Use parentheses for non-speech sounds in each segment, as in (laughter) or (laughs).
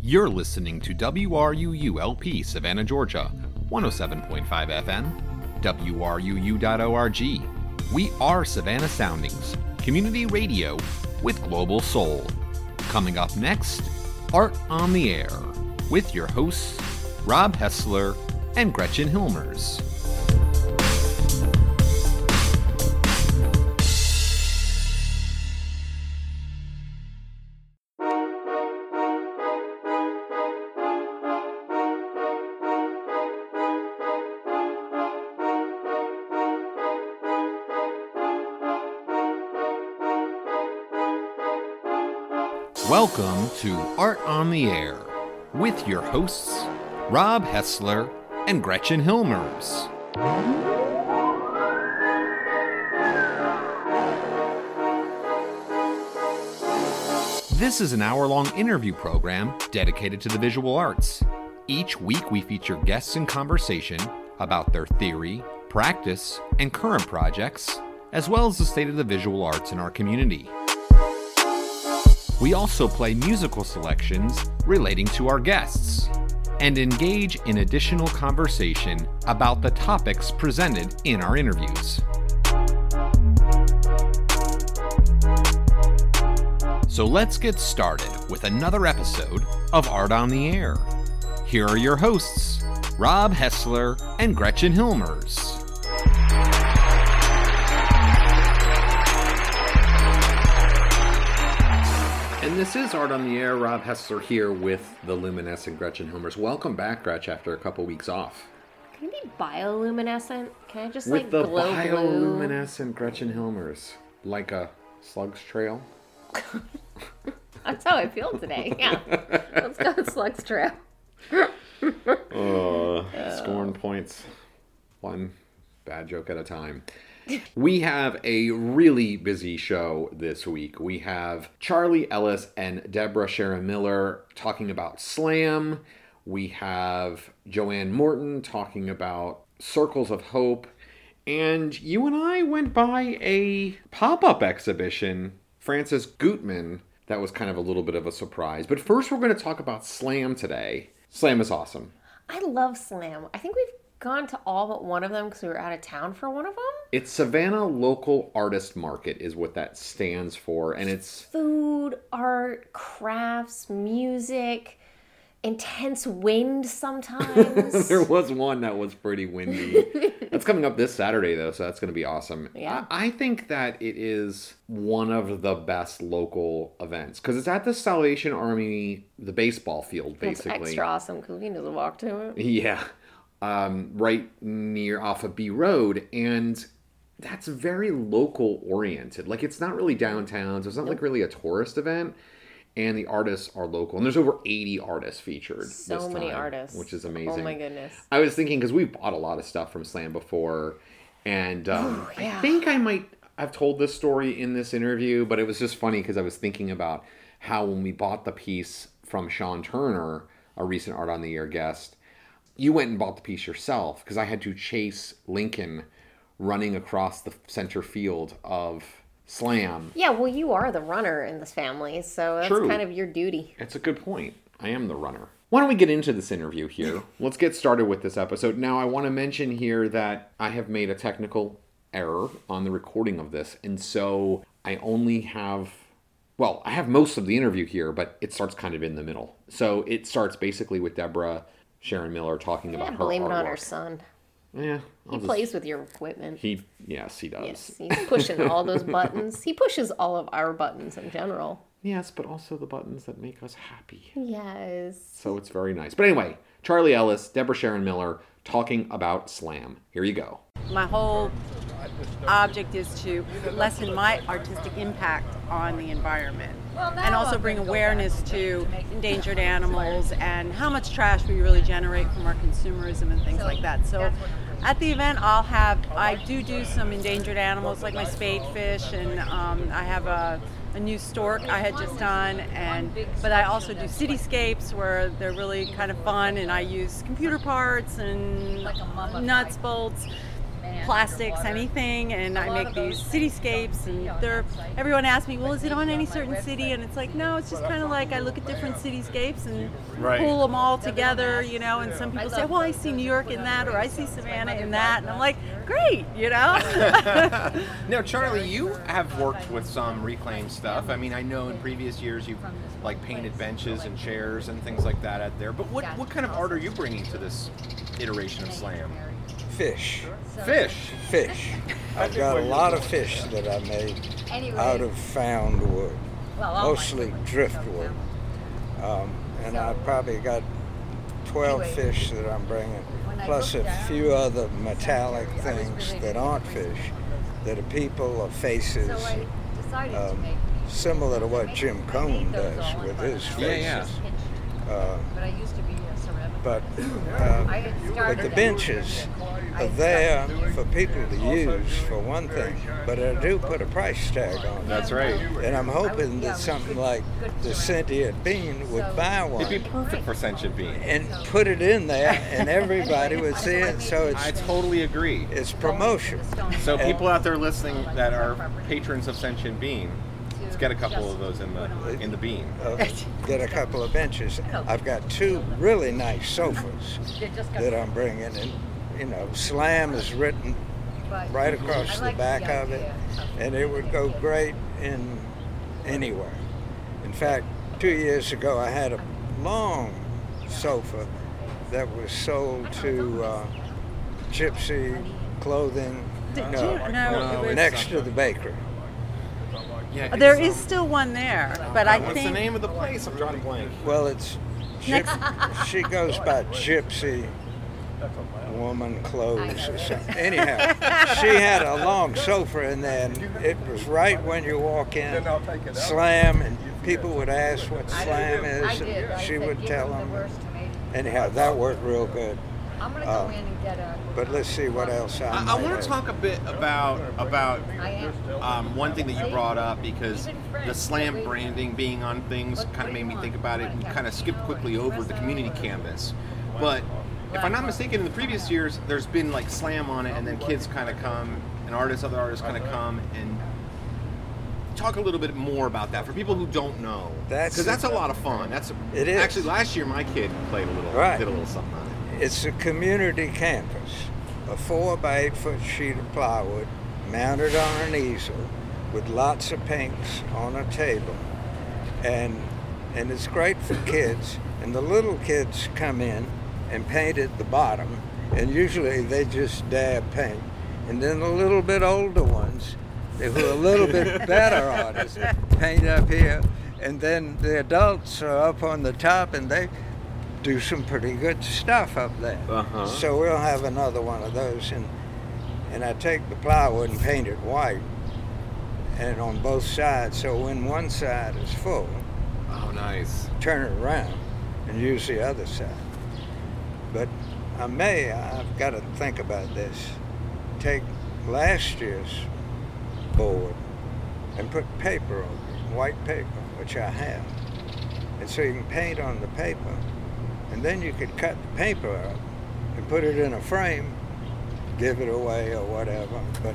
You're listening to WRUU-LP Savannah, Georgia, 107.5 FM, WRUU.org. We are Savannah Soundings, community radio with global soul. Coming up next, Art on the Air, with your hosts, Rob Hessler and Gretchen Hilmers. Welcome to Art on the Air with your hosts, Rob Hessler and Gretchen Hilmers. This is an hour long interview program dedicated to the visual arts. Each week, we feature guests in conversation about their theory, practice, and current projects, as well as the state of the visual arts in our community. We also play musical selections relating to our guests and engage in additional conversation about the topics presented in our interviews. So let's get started with another episode of Art on the Air. Here are your hosts, Rob Hessler and Gretchen Hilmers. This is Art on the Air. Rob Hessler here with the luminescent Gretchen Hilmers. Welcome back, Gretch, after a couple weeks off. Can it be bioluminescent? Can I just With like the glow blue? bioluminescent Gretchen Hilmers. Like a slug's trail. (laughs) That's how I feel today. Yeah. Let's go with Slug's Trail. (laughs) (laughs) Uh, scorn points. One bad joke at a time. We have a really busy show this week. We have Charlie Ellis and Deborah Sharon Miller talking about Slam. We have Joanne Morton talking about Circles of Hope. And you and I went by a pop up exhibition, Francis Gutman, that was kind of a little bit of a surprise. But first, we're going to talk about Slam today. Slam is awesome. I love Slam. I think we've gone to all but one of them because we were out of town for one of them. It's Savannah Local Artist Market, is what that stands for. And it's Food, art, crafts, music, intense wind sometimes. (laughs) there was one that was pretty windy. (laughs) that's coming up this Saturday, though, so that's going to be awesome. Yeah. I, I think that it is one of the best local events because it's at the Salvation Army, the baseball field, basically. extra awesome because we can just walk to it. Yeah. Um, right near off of Bee Road. And that's very local oriented. Like it's not really downtown, so it's not like really a tourist event. And the artists are local. And there's over 80 artists featured. So this many artists. Which is amazing. Oh my goodness. I was thinking because we bought a lot of stuff from Slam before, and um, I yeah. think I might have told this story in this interview, but it was just funny because I was thinking about how when we bought the piece from Sean Turner, a recent Art on the Air guest, you went and bought the piece yourself because I had to chase Lincoln running across the center field of Slam. Yeah, well, you are the runner in this family, so that's True. kind of your duty. That's a good point. I am the runner. Why don't we get into this interview here? (laughs) Let's get started with this episode. Now, I want to mention here that I have made a technical error on the recording of this, and so I only have, well, I have most of the interview here, but it starts kind of in the middle. So it starts basically with Deborah Sharon Miller talking about Yeah, her blame it on her son. Yeah, I'll He just- plays with your equipment. He, yes, he does. Yes, he's pushing all those (laughs) buttons. He pushes all of our buttons in general. Yes, but also the buttons that make us happy. Yes. So it's very nice. But anyway, Charlie Ellis, Deborah Sharon Miller talking about slam. Here you go. My whole object is to lessen my artistic impact on the environment and also bring awareness to endangered animals and how much trash we really generate from our consumerism and things like that. So at the event, I'll have, I do do some endangered animals like my spadefish and um, I have a, a new stork I had just done and but I also do cityscapes where they're really kind of fun and I use computer parts and nuts, bolts plastics, anything, and I make these cityscapes. And they're everyone asks me, well, is it on any certain city? And it's like, no, it's just kind of like I look at different cityscapes and Right. pull them all together, you know. And some people say, well, I see New York in that, or I see Savannah in that, and I'm like, great, you know. (laughs) Now, Charlie, you have worked with some reclaimed stuff. I mean, I know in previous years you've like painted benches and chairs and things like that out there. But what what kind of art are you bringing to this iteration of Slam? Fish. Fish. (laughs) (laughs) Fish. I've got a lot of fish that I made out of found wood, mostly driftwood. Um, and I probably got 12 fish that I'm bringing, plus a few other metallic things that aren't fish, that are people or faces, um, similar to what Jim Cone does with his Yeah, faces. yeah. Uh, But I used to be a ceramic. but uh, had but the benches are there for people to use for one thing, but I do put a price tag on it. That's right. And I'm hoping that something like the sentient bean would buy one. It'd be perfect for sentient bean. and put it in there, and everybody would see it. So it's. I totally agree. it's promotion. So people out there listening that are patrons of Sentient Bean, let's get a couple of those in the in the bean. Uh, get a couple of benches. I've got two really nice sofas that I'm bringing, and you know, Slam is written right across the back of it, and it would go great in anywhere. In fact, two years ago, I had a long sofa that was sold to uh, Gypsy Clothing. Did No, you- no, it was- next to the bakery. Yeah, uh, There it's, um, still one there, uh, but I What's think the name of the place? I'm drawing blank. Well, it's gyp- (laughs) she goes by Gypsy Woman Clothes or something. Anyhow, she had a long sofa in there, and it was right when you walk in, slam, and people would ask what slam is, and she would tell them. Anyhow, that worked real good. I'm gonna uh, go in and get a. But let's see what else I, I, I want to talk a bit about about um, one thing that you brought up because the slam branding being on things kind of made me think about it and kind of skipped quickly over the community canvas. But if I'm not mistaken, in the previous years, there's been like slam on it, and then kids kind of come, and artists, other artists kind of come and talk a little bit more about that for people who don't know. That's- because that's a lot of fun. That's It is. actually last year my kid played a little, Right. did a little something on it. It's a community canvas, a four by eight foot sheet of plywood mounted on an easel with lots of paints on a table. And and it's great for kids. And the little kids come in and paint at the bottom, and usually they just dab paint. And then the little bit older ones, who are a little bit (laughs) better artists, paint up here. And then the adults are up on the top and they do some pretty good stuff up there. Uh-huh. So we'll have another one of those, and and I take the plywood and paint it white, and on both sides. So when one side is full, Oh, nice. turn it around and use the other side. But I may, I've got to think about this. Take last year's board and put paper on it, white paper, which I have. And so you can paint on the paper. And then you could cut the paper up and put it in a frame, give it away or whatever. But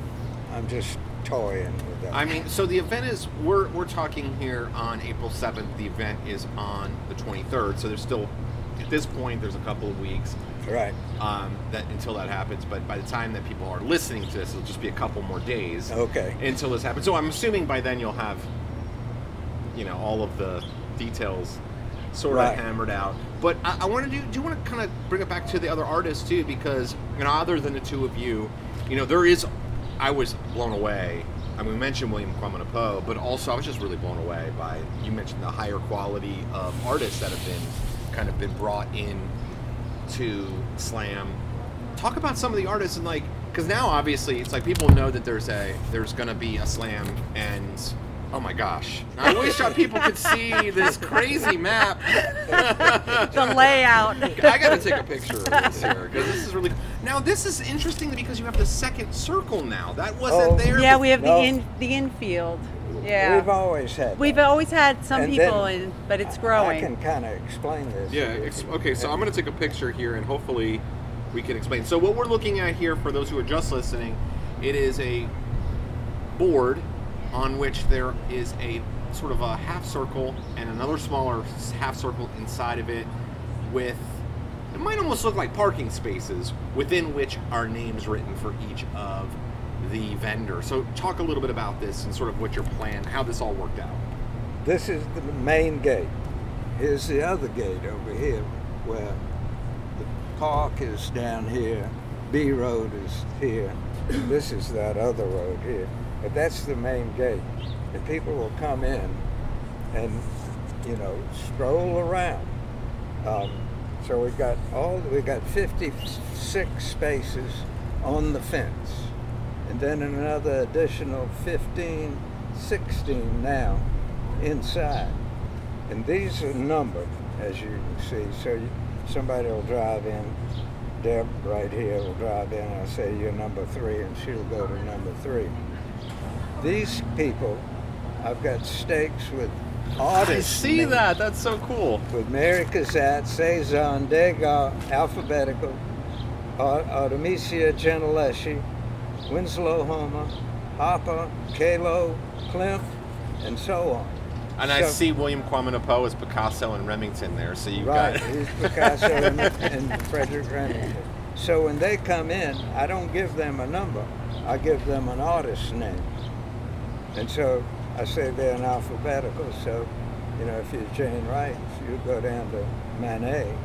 I'm just toying with that. I mean, so the event is we're we're talking here on April seventh. The event is on the twenty third. So there's still at this point there's a couple of weeks right. um, that until that happens. But by the time that people are listening to this, it'll just be a couple more days Okay. until this happens. So I'm assuming by then you'll have you know all of the details sort of hammered out. But I, I want to do. Do you want to kind of bring it back to the other artists too? Because you know, other than the two of you, you know, there is. I was blown away. I mean, we mentioned William Kwame Poe, but also I was just really blown away by you mentioned the higher quality of artists that have been kind of been brought in to slam. Talk about some of the artists and like, because now obviously it's like people know that there's a there's gonna be a slam and. Oh my gosh! I wish that people could see this crazy map. (laughs) the layout. I gotta take a picture of this here because this is really. Now this is interesting because you have the second circle now. That wasn't Oh. there. Yeah, we have No. the in the infield. Yeah. We've always had. We've that. always had some And people in, but it's growing. I can kind of explain this. Yeah. Ex- okay. So I'm gonna take a picture here and hopefully we can explain. So what we're looking at here, for those who are just listening, it is a board on which there is a sort of a half circle and another smaller half circle inside of it with it might almost look like parking spaces within which are names written for each of the vendor. So talk a little bit about this and sort of what your plan, how this all worked out. This is the main gate. Here's the other gate over here where the park is down here, Bee Road is here, this is that other road here. But that's the main gate. And people will come in and, you know, stroll around. Um, so we've got all we've got 56 spaces on the fence, and then another additional 15, 16 now inside. And these are numbered, as you can see. So you, somebody will drive in. Deb right here will drive in. I'll say you're number three, and she'll go to number three. These people, I've got stakes with artists. I see names that, That's so cool. with Mary Cassatt, Cezanne, Degas, alphabetical, Artemisia Gentileschi, Winslow Homer, Hopper, Kahlo, Klimt, and so on. And I see William Kwame as Picasso and Remington there, so you Right, got he's Picasso and, and Frederic Remington. So when they come in, I don't give them a number. I give them an artist's name. And so I say they're in alphabetical. So, you know, if you're Jane Wright, you go down to Manet.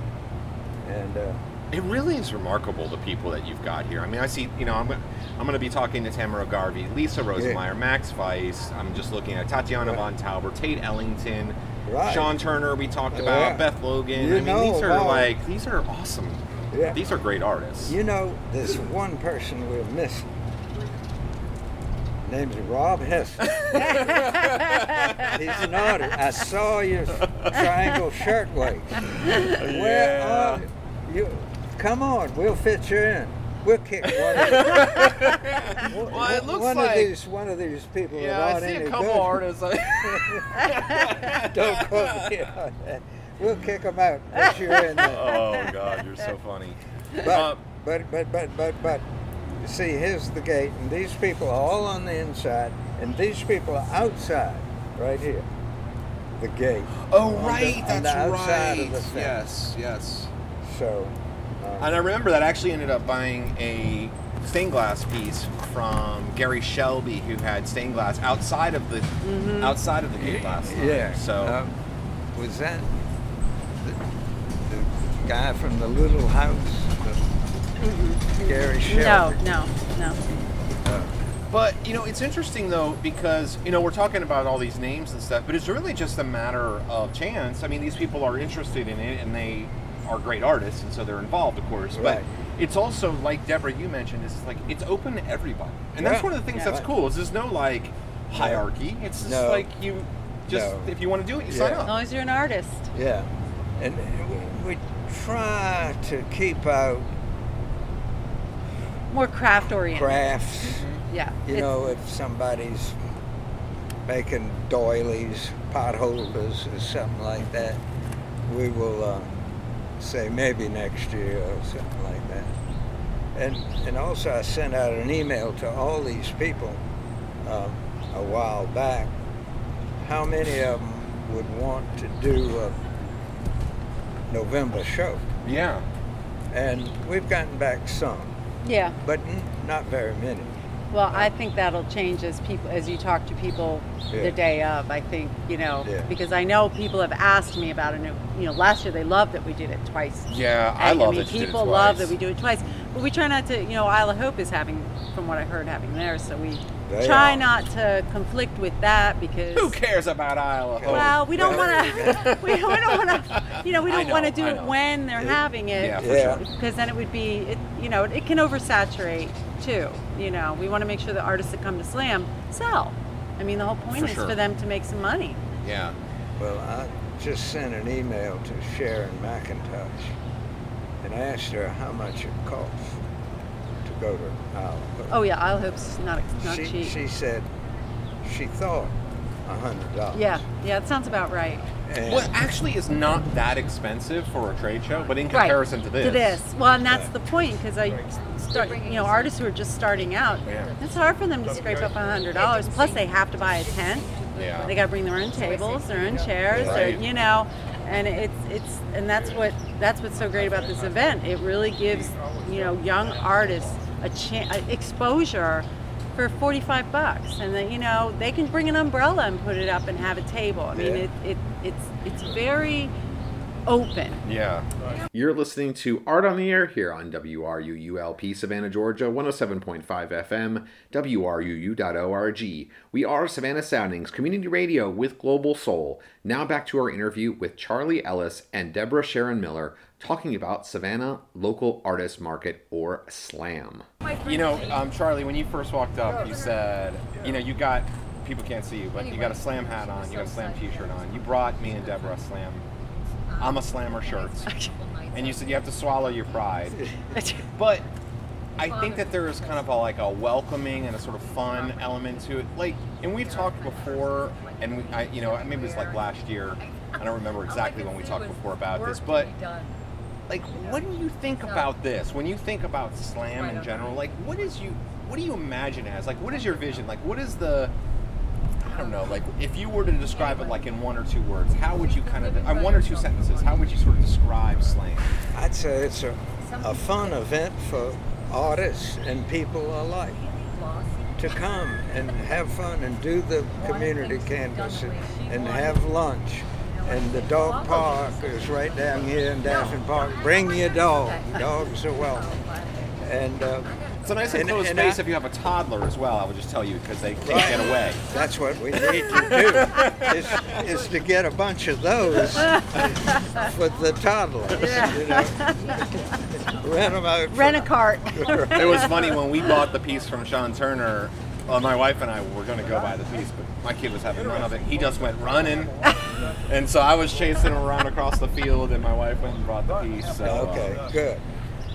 And uh, It really is remarkable the people that you've got here. I mean, I see, you know, I'm, I'm going to be talking to Tamara Garvey, Lisa Rosemeyer, Max Weiss. I'm just looking at Tatiana Right. Von Tauber, Tate Ellington, Right. Sean Turner. We talked Yeah. about Beth Logan. You I mean, know these are about- like these are awesome. Yeah. These are great artists. You know, there's one person we're missing. Name's Rob Hessler. (laughs) He's an artist. I saw your triangle shirtwaist. (laughs) Where are you? Come on, we'll fit you in. We'll kick one of, (laughs) Well, it looks one like- of these one of these people yeah, that I aren't see a couple good. artists. (laughs) Don't quote me on that. We'll kick them out. Put you in there. (laughs) oh God, you're so funny. But, Uh, but, but, but, but, but, you see, here's the gate, and these people are all on the inside, and these people are outside, right here. The gate. oh On the- right, that's the right. of the yes, yes. So, um, And I remember that I actually ended up buying a stained glass piece from Gary Shelby, who had stained glass outside of the outside of the gate last time. yeah. So um, was that the, the guy from the little house? The, Gary Shelby. No, Shelby. no, no. But you know, it's interesting though because you know we're talking about all these names and stuff, but it's really just a matter of chance. I mean, these people are interested in it, and they are great artists, and so they're involved, of course. But it's also like Deborah, you mentioned, is like it's open to everybody, and that's Yeah. one of the things Yeah. that's cool. Is there's no like hierarchy. It's just No. like you just No. if you want to do it, you sign Yeah. As up. long as you're an artist. Yeah, and we, we try to keep out More craft oriented. crafts. Yeah. You it's- know, if somebody's making doilies, pot holders, or something like that, we will uh, say maybe next year or something like that. And and also, I sent out an email to all these people um, a while back. How many of them would want to do a November show? Yeah. And we've gotten back some, yeah. but n- not very many. Well, I think that'll change as people as you talk to people Yeah. the day of. I think you know Yeah. because I know people have asked me about it. and, You know, last year they loved that we did it twice. Yeah, I love mean, that you did it people love that we do it twice, but we try not to. You know, Isle of Hope is having, from what I heard, having theirs, so we They try are. not to conflict with that because. Who cares about Isle of Hope? Well, we don't want to. we, we don't want to. You know, we (laughs) don't want to do it when they're having it. Yeah, for Yeah. sure. Because then it would be, it, you know, it can oversaturate too. You know, we want to make sure the artists that come to Slam sell. I mean, the whole point For is sure. for them to make some money. Yeah. Well, I just sent an email to Sharon McIntosh and asked her how much it costs to go to Isle Hope. Oh yeah, Isle Hope's not not she, cheap. she said she thought a hundred dollars. yeah, Yeah, it sounds about right. And Well, actually, is not that expensive for a trade show, but in Right. comparison to this, To this. Well, and that's the point because I start, you know, artists who are just starting out, Yeah. it's hard for them to scrape up a hundred dollars. Plus, they have to buy a tent. Yeah. They got to bring their own tables, their own chairs, their, Right. you know, and it's it's and that's what that's what's so great about this event. It really gives you know young artists a chance, exposure for 45 bucks and then you know they can bring an umbrella and put it up and have a table i mean Yeah. it, it it's it's very open Yeah. You're listening to Art on the Air here on WRUULP Savannah, Georgia, 107.5 FM, WRUU.org. We are Savannah Soundings, community radio with Global Soul. Now back to our interview with Charlie Ellis and Deborah Sharon Miller talking about Savannah Local Artist Market or SLAM. You know, um, Charlie, when you first walked up, you said, you know, you got people can't see you, but you got a slam hat on, you got a slam T-shirt on. You brought me and Deborah a slam. I'm a slammer shirts, and you said you have to swallow your pride. But I think that there is kind of a like a welcoming and a sort of fun element to it. Like, and we've talked before, and we, I, you know, maybe it was like last year. I don't remember exactly when we talked before about this, but like, what do you think about this? When you think about slam in general, like, what is you, what do you imagine as? Like, what is your vision? Like, what is the I don't know, like if you were to describe it like in one or two words, how would you kind of, uh, one or two sentences, how would you sort of describe slam? I'd say it's a, a fun event for artists and people alike to come and have fun and do the community canvas and, and have lunch. And the dog park is right down here in Daffin Park. Bring your dog. Dogs are welcome. And uh, It's a nice And- enclosed and space I- if you have a toddler as well, I would just tell you, because they can't Right. get away. that's what we need to do is, is to get a bunch of those for the toddlers. You know? Rent them out. rent a cart (laughs) It was funny when we bought the piece from Sean Turner. Well, my wife and I were going to go buy the piece, but my kid was having none of it. He just went running, and so I was chasing him around across the field, and my wife went and brought the piece. So, uh, Okay, good.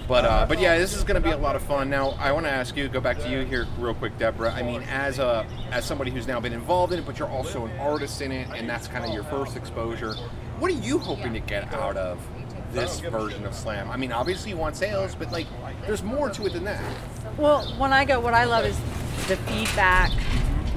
But uh, but yeah, this is going to be a lot of fun. Now, I want to ask you, go back to you here real quick, Deborah. I mean, as a as somebody who's now been involved in it, but you're also an artist in it, and that's kind of your first exposure. What are you hoping to get out of this version of Slam? I mean, obviously you want sales, but like, there's more to it than that. Well, when I go, what I love is the feedback,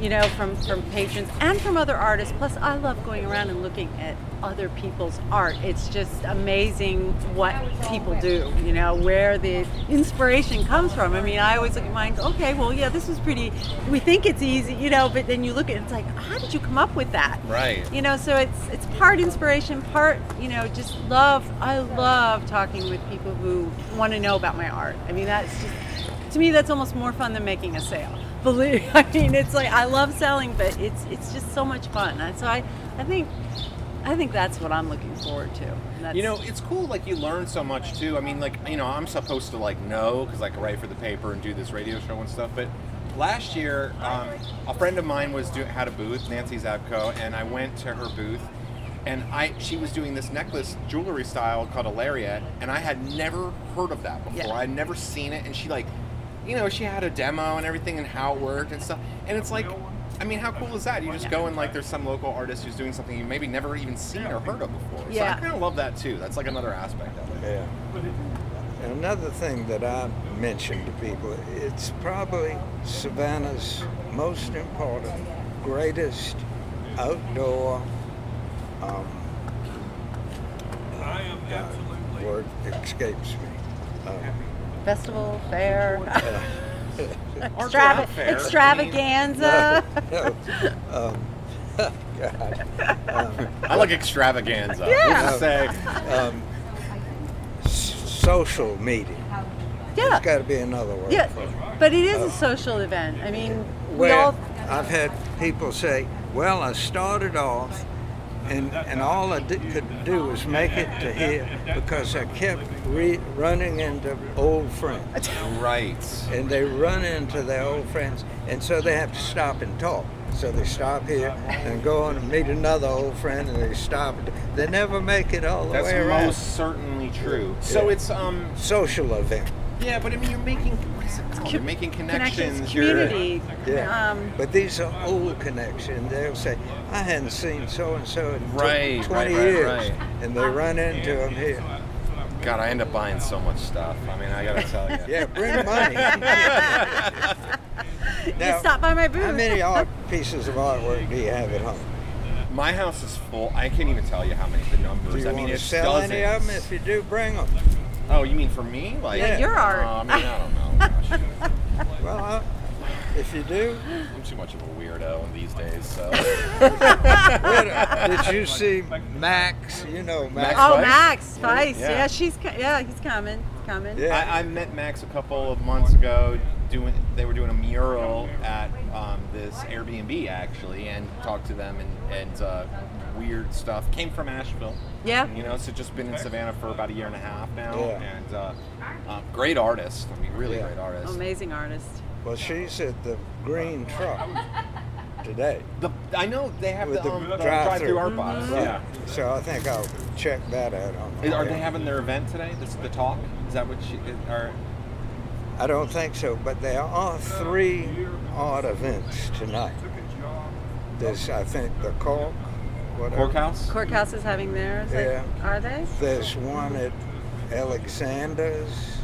you know, from from patrons and from other artists. Plus, I love going around and looking at other people's art. It's just amazing what people do. You know, where the inspiration comes from. I mean, I always look at mine. Okay, well, yeah, this is pretty. We think it's easy, you know, but then you look at it, it's like, how did you come up with that? Right. You know, so it's it's part inspiration, part you know, just love. I love talking with people who want to know about my art. I mean, that's just to me that's almost more fun than making a sale. Believe (laughs) I mean, it's like I love selling, but it's it's just so much fun. And so I I think I think that's what I'm looking forward to. That's, You know, it's cool. Like you learn so much too. I mean, like you know, I'm supposed to like know because like write for the paper and do this radio show and stuff. But last year, um, a friend of mine was do, had a booth, Nancy Zabko, and I went to her booth, and I she was doing this necklace jewelry style called a lariat, and I had never heard of that before. Yeah. I'd never seen it, and she like, you know, she had a demo and everything and how it worked and stuff. And it's like. I mean, how cool is that? You just go and like, there's some local artist who's doing something you maybe never even seen or heard of before. So I kind of love that too. That's like another aspect of it. Yeah. And another thing that I mention to people, it's probably Savannah's most important, greatest outdoor um, God, word escapes me. Um, festival fair, (laughs) extrava- Fair. extravaganza. no, (laughs) um, (laughs) God. Um, I like extravaganza. Yeah. Let's say um, social meeting. yeah. There's got to be another word Yeah, for but it is a social event. I mean, we all I've had people say, "Well, I started off, and and all I did, could do was make it to here because I kept re- running into old friends, right. and they run into their old friends, and so they have to stop and talk. So they stop here and go on and meet another old friend, and they stop. They never make it all the That's way around. That's most certainly true. So Yeah. it's um Social event. Yeah, but I mean, you're making what is it called? You're making connections. Connections, you're- community. Yeah. Um, But these are old connections. They'll say, I hadn't seen so and so in Right, right, 20 right, years. right. And they run into them here. God, I end up buying so much stuff. I mean, I gotta (laughs) tell you. Yeah, bring the money. (laughs) you stop by my booth. How many art pieces of artwork do you have at home? My house is full. I can't even tell you how many the numbers. Do numbers. you I want mean, to it's sell dozens. any of them? If you do, bring them. Oh, you mean for me? Like Yeah, your art. Uh, I mean, I don't know. (laughs) Gosh. Well, I, if you do, I'm too much of a weirdo these days. So. (laughs) did you see Max? You know Max. Max oh, Spice? Max Spice. Yeah. Yeah. she's yeah, he's coming. He's coming. Yeah. I, I met Max a couple of months ago. Doing, they were doing a mural at um, this Airbnb actually, and talked to them and, and uh, weird stuff. Came from Asheville. Yeah. You know, so just been in Savannah for about a year and a half now, Yeah. and uh, uh, great artist. I mean, really Yeah. great artist. Amazing artist. Well, she's at the green truck today. The, I know they have With the, the um, the drive-thru. drive-through art box. Right. Yeah. So I think I'll check that out on the Are they having their event today? This the talk? Is that what she? Or I don't think so, but there are three art events tonight. There's, I think, the Cork, whatever. Courthouse? Courthouse is having theirs. Yeah. Are they? There's one at Alexander's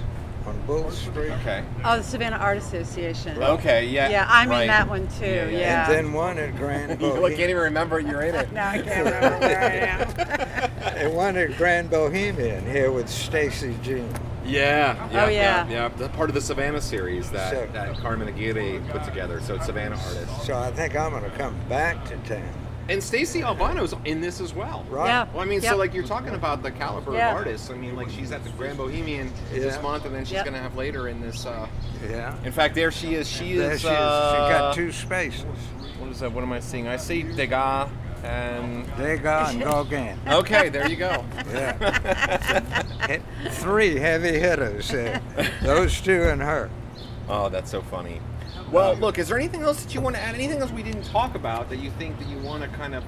on Bull Street. Okay. Oh, the Savannah Art Association. Okay. Yeah. Yeah, I'm right. in that one too. Yeah, Yeah. yeah. And then one at Grand (laughs) You look, can't even remember you're in it. no, I can't remember where I am. (laughs) and one at Grand Bohemian here with Stacy Jean. Yeah. Oh, yeah. yeah. The part of the Savannah series that, Sick. that Carmen Aguirre put together. So it's Savannah artists. So I think I'm going to come back to town. And Stacey Albano's in this as well. Right? Yeah. Well, I mean, Yep. so like you're talking about the caliber Yeah. of artists. I mean, like she's at the Grand Bohemian this month, and then she's Yep. gonna have later in this. Uh, Yeah. in fact, there she is. She There is. she is. uh, she got two spaces. What is that? What am I seeing? I see Degas and. Degas and (laughs) Gauguin. Okay, there you go. Yeah. (laughs) Three heavy hitters there. (laughs) Those two and her. Oh, that's so funny. Well, look, is there anything else that you want to add? Anything else we didn't talk about that you think that you want to kind of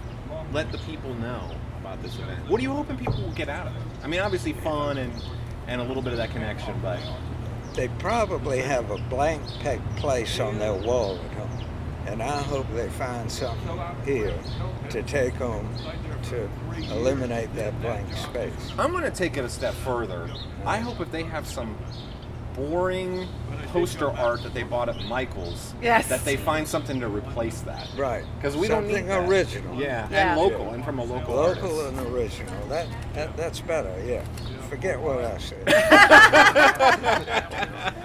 let the people know about this event? What are you hoping people will get out of it? I mean, obviously fun and and a little bit of that connection, but They probably have a blank peg place on their wall at home. And I hope they find something here to take home to eliminate that blank space. I'm going to take it a step further. I hope if they have some boring poster art that they bought at Michael's, Yes. that they find something to replace that. Right. Because we don't Something need that. original. Yeah, Yeah. and local, and from a local, Local artist. and original. That, that that's better, yeah. Forget what I said. (laughs)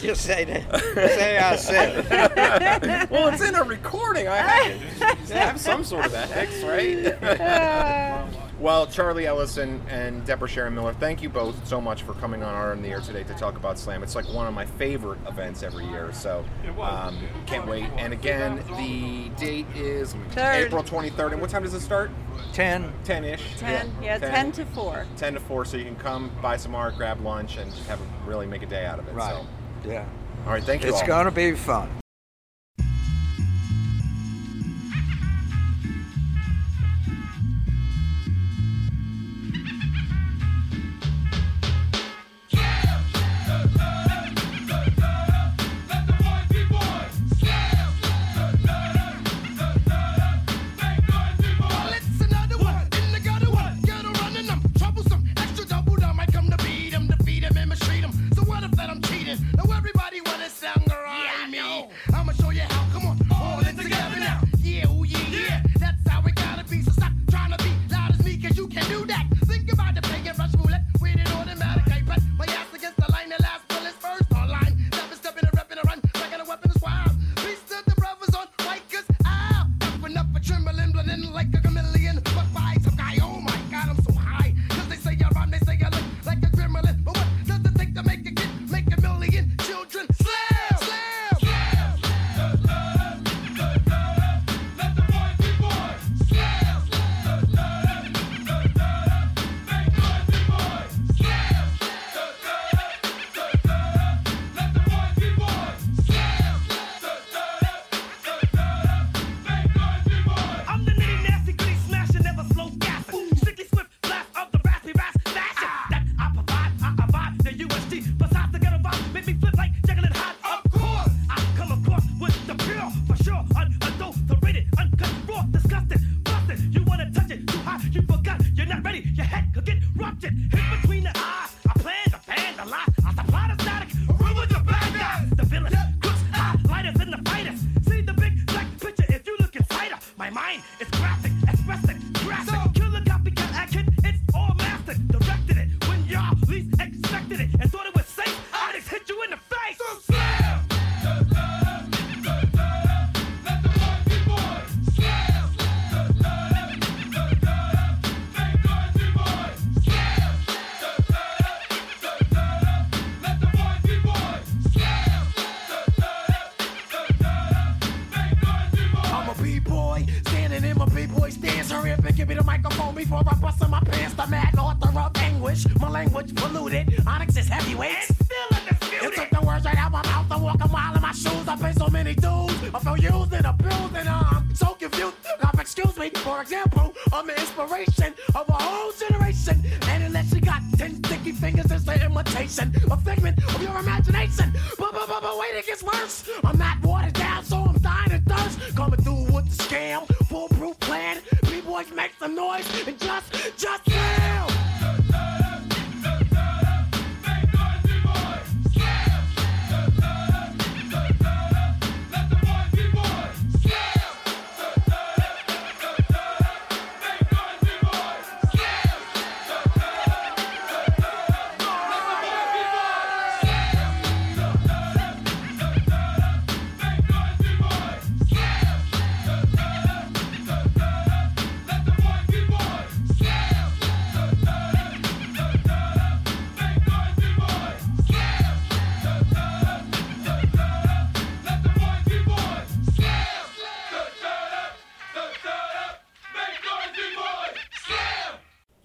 Just say that. Say I said it. (laughs) well, it's in a recording. I have to have some sort of ethics, right? (laughs) Uh, well, Charlie Ellison and Deborah Sharon Miller, thank you both so much for coming on Art in the Air today to talk about Slam. It's like one of my favorite events every year, so um, can't wait. And again, the date is Third. April 23rd. And what time does it start? Ten. 10 ish. Ten. Yeah, 10. ten to four. 10 to 4, so you can come buy some art, grab lunch, and just have a, really make a day out of it. Right. So, Yeah. all right, thank you. It's gonna be fun.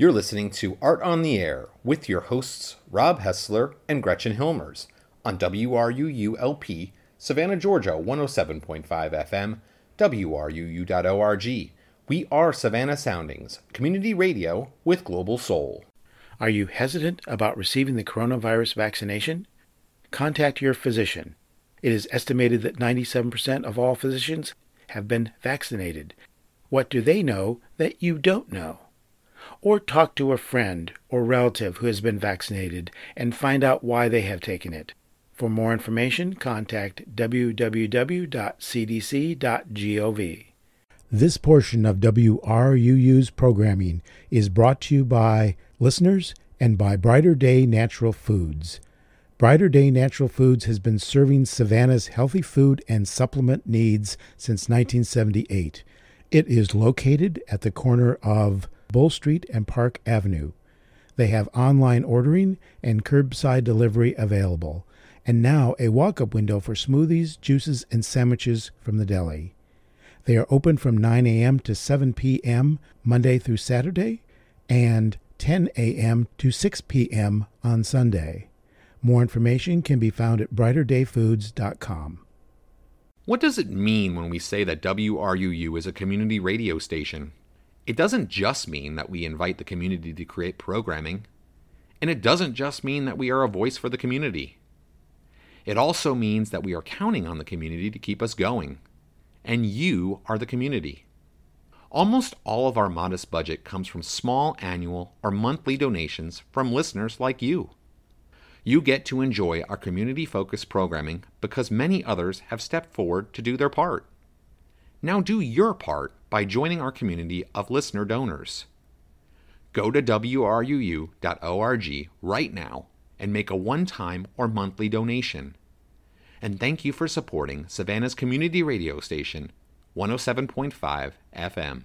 You're listening to Art on the Air with your hosts Rob Hessler and Gretchen Hilmers on WRUULP, Savannah, Georgia 107.5 FM, WRUU.org. We are Savannah Soundings, community radio with global soul. Are you hesitant about receiving the coronavirus vaccination? Contact your physician. It is estimated that 97% of all physicians have been vaccinated. What do they know that you don't know? Or talk to a friend or relative who has been vaccinated and find out why they have taken it. For more information, contact www.cdc.gov. This portion of WRUU's programming is brought to you by listeners and by Brighter Day Natural Foods. Brighter Day Natural Foods has been serving Savannah's healthy food and supplement needs since 1978. It is located at the corner of Bull Street and Park Avenue. They have online ordering and curbside delivery available, and now a walk up window for smoothies, juices, and sandwiches from the deli. They are open from 9 a.m. to 7 p.m. Monday through Saturday and 10 a.m. to 6 p.m. on Sunday. More information can be found at brighterdayfoods.com. What does it mean when we say that WRUU is a community radio station? It doesn't just mean that we invite the community to create programming, and it doesn't just mean that we are a voice for the community. It also means that we are counting on the community to keep us going, and you are the community. Almost all of our modest budget comes from small annual or monthly donations from listeners like you. You get to enjoy our community focused programming because many others have stepped forward to do their part. Now do your part by joining our community of listener donors. Go to WRUU.org right now and make a one time or monthly donation. And thank you for supporting Savannah's community radio station, 107.5 FM.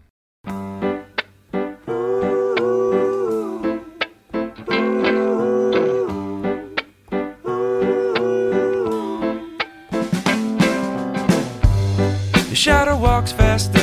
The shadow walks faster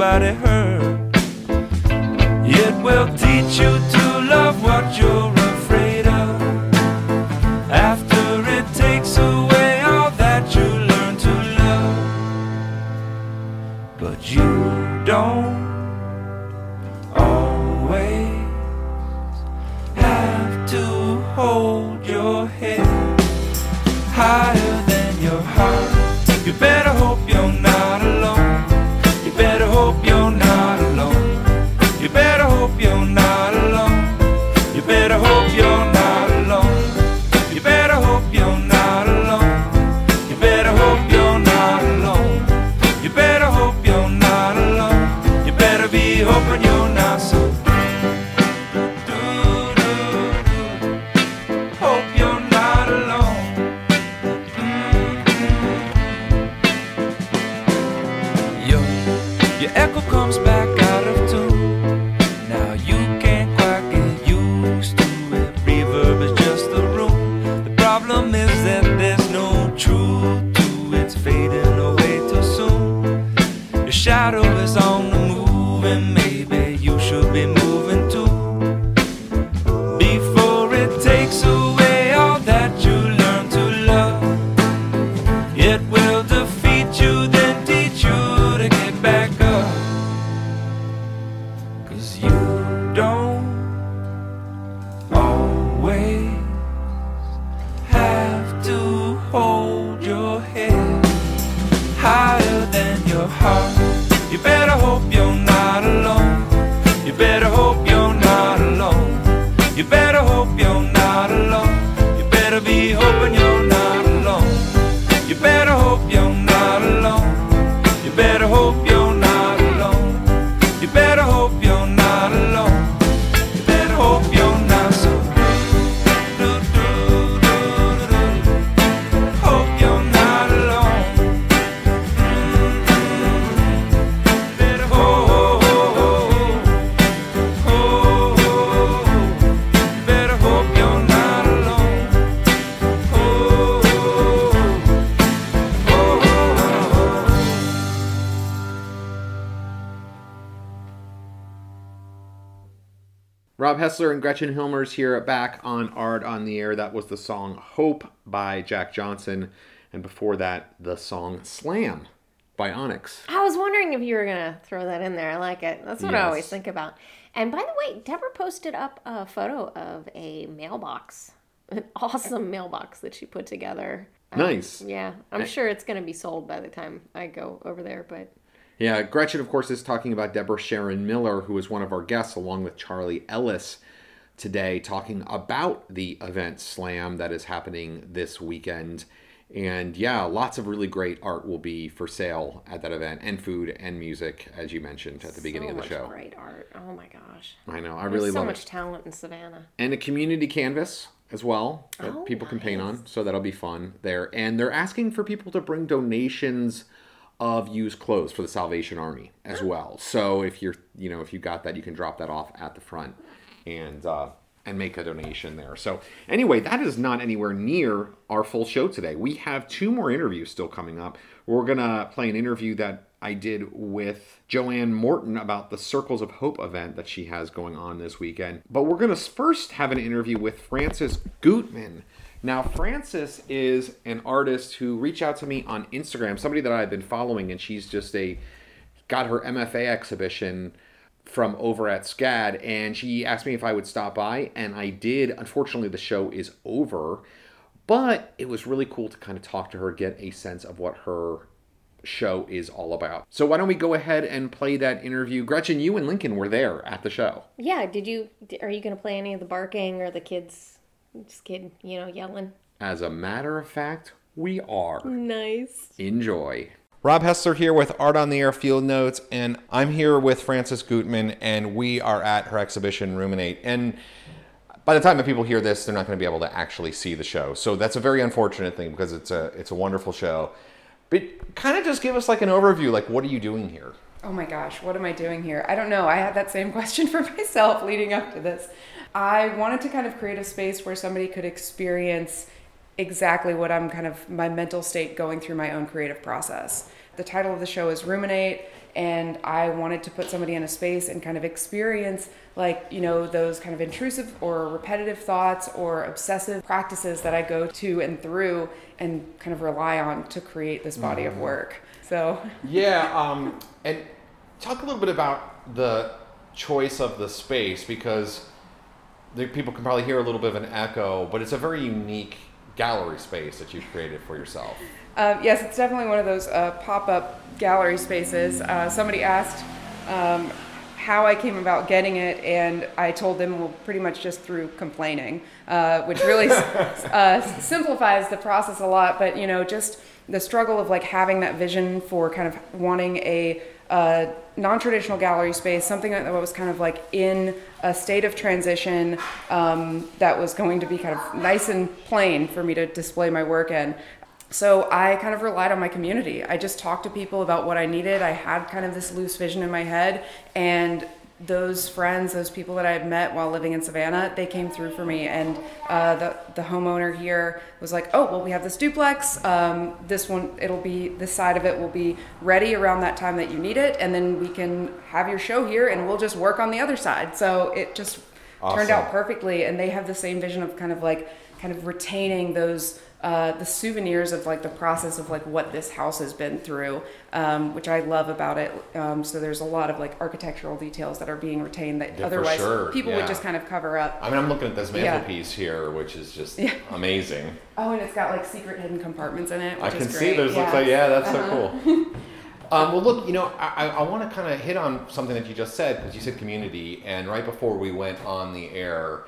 nobody. It will teach you Rob and Gretchen Hilmers here back on Art on the Air. That was the song Hope by Jack Johnson. And before that, the song Slam by Onyx. I was wondering if you were gonna throw that in there. I like it. That's what I always think about. And by the way, Deborah posted up a photo of a mailbox, an (laughs) awesome mailbox that she put together. Um, Nice. Yeah, I'm sure it's gonna be sold by the time I go over there. But Yeah, Gretchen, of course, is talking about Deborah Sharon Miller, who is one of our guests, along with Charlie Ellis today, talking about the event Slam that is happening this weekend. And yeah, lots of really great art will be for sale at that event, and food and music, as you mentioned at the beginning so of the show. great art. Oh my gosh. I know, I really love it. There's really so love much it. talent in Savannah. and a community canvas as well that Oh, people can paint on so that'll be fun there and they're asking for people to bring donations of used clothes for the salvation army as well so if you're you know if you got that you can drop that off at the front and uh and make a donation there so anyway that is not anywhere near our full show today we have two more interviews still coming up we're gonna play an interview that I did with Joanne Morton about the Circles of Hope event that she has going on this weekend. But we're to first have an interview with Frances Gutman. Now, Frances is an artist who reached out to me on Instagram, somebody that I've been following, and she's just a got her MFA exhibition from over at SCAD, and she asked me if I would stop by, and I did. Unfortunately, the show is over, but it was really cool to kind of talk to her, get a sense of what her show is all about. So why don't we go ahead and play that interview? Gretchen, you and Lincoln were there at the show. Yeah. Did you? Are you gonna play any of the barking or the kids? Just kidding, you know, yelling. As a matter of fact, we are. Nice. Enjoy. Rob Hessler here with Art on the Air Field Notes, and I'm here with Frances Gutman, and we are at her exhibition Ruminate. And by the time that people hear this, they're not going to be able to actually see the show. So that's a very unfortunate thing because it's a it's a wonderful show. But kind of just give us like an overview. Like, what are you doing here? Oh my gosh, what am I doing here? I don't know. I had that same (laughs) question for myself leading up to this. I wanted to kind of create a space where somebody could experience exactly what I'm kind of my mental state going through my own creative process. The title of the show is Ruminate, and I wanted to put somebody in a space and kind of experience like, you know, those kind of intrusive or repetitive thoughts or obsessive practices that I go to and through and kind of rely on to create this body of work. So, (laughs) Yeah, um, and talk a little bit about the choice of the space because the people can probably hear a little bit of an echo, but it's a very unique gallery space that you've created for yourself. Um, yes, it's definitely one of those uh, pop up gallery spaces. Uh, somebody asked um, how I came about getting it, and I told them, well, pretty much just through complaining, uh, which really uh, simplifies the process a lot. But, you know, just the struggle of like having that vision for kind of wanting a uh, non-traditional gallery space, something that was kind of like in a state of transition um, that was going to be kind of nice and plain for me to display my work in. So I kind of relied on my community. I just talked to people about what I needed. I had kind of this loose vision in my head, and those friends, those people that I had met while living in Savannah, they came through for me. And uh, the the homeowner here was like, "Oh, well, we have this duplex. Um, this one, it'll be this side of it will be ready around that time that you need it, and then we can have your show here, and we'll just work on the other side." So it just turned out perfectly, and they have the same vision of kind of like kind of retaining those uh, the souvenirs of like the process of like what this house has been through, um, which I love about it. Um, so there's a lot of like architectural details that are being retained that Yeah, otherwise sure, people yeah. would just kind of cover up. I mean, I'm looking at this Yeah. mantelpiece here, which is just Yeah. (laughs) amazing. Oh, and it's got like secret hidden compartments in it. Which I can see there's looks like yeah, that's Uh-huh. so cool. (laughs) Um, well, look, you know, I, I, I want to kind of hit on something that you just said because you said community, and right before we went on the air,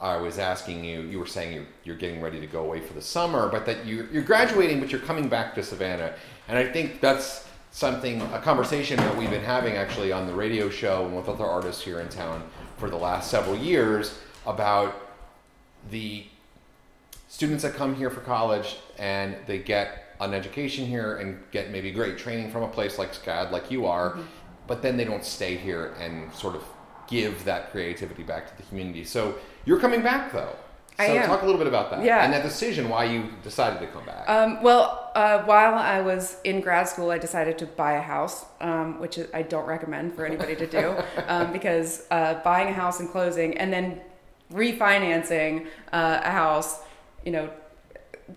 I was asking you. You were saying you're, you're getting ready to go away for the summer, but that you, you're graduating, but you're coming back to Savannah, and I think that's something a conversation that we've been having actually on the radio show and with other artists here in town for the last several years about the students that come here for college and they get an education here and get maybe great training from a place like SCAD, like you are, Mm-hmm. but then they don't stay here and sort of give that creativity back to the community. So you're coming back though. So I am. talk a little bit about that. Yeah. And that decision why you decided to come back. Um, well, uh, while I was in grad school, I decided to buy a house, um, which I don't recommend for anybody to do (laughs) um, because uh, buying a house and closing and then refinancing uh, a house, you know,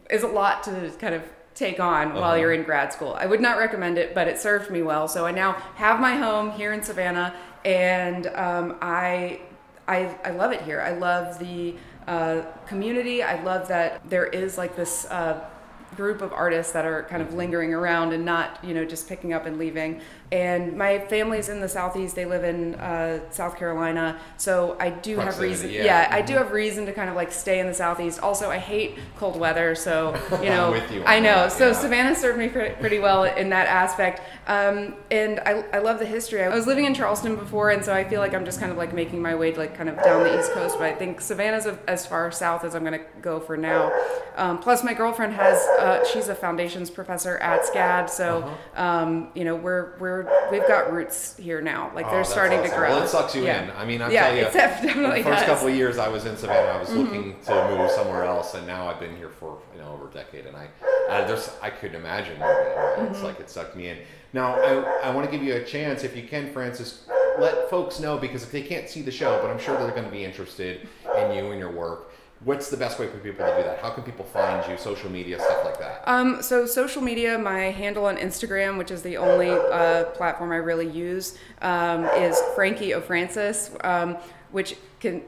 is a lot to kind of take on while you're in grad school. I would not recommend it, but it served me well. So I now have my home here in Savannah, and um, I, I I love it here. I love the uh, community. I love that there is like this. Uh, group of artists that are kind of lingering around and not you know just picking up and leaving and my family's in the southeast. They live in uh, south carolina. So i do have reason yeah. yeah i do have reason to kind of like stay in the southeast. Also i hate cold weather so (laughs) you know you i know. that, so yeah. savannah served me pretty well in that aspect. Um, and I, I love the history. I was living in charleston before and so i feel like i'm just kind of like making my way like kind of down the east coast but i think savannah's as far south as i'm going to go for now. Um, plus my girlfriend has uh, she's a foundations professor at scad so Uh-huh. um, you know we're we're we've got roots here now like Oh, they're starting to grow Well, it sucks you Yeah. in. I mean, I'm yeah telling you, it definitely the first does. Mm-hmm. couple of years I was in Savannah, I was looking to move somewhere else, and now I've been here for you know over a decade, and I, I there's I couldn't imagine moving. It's Mm-hmm. like it sucked me in. Now I, I want to give you a chance, if you can, Frances, let folks know because if they can't see the show, but I'm sure they're going to be interested in you and your work. What's the best way for people to do that? How can people find you? Social media, stuff like that. Um, so social media, my handle on Instagram, which is the only uh, platform I really use, um, is Frankie O'Francis, um, which can,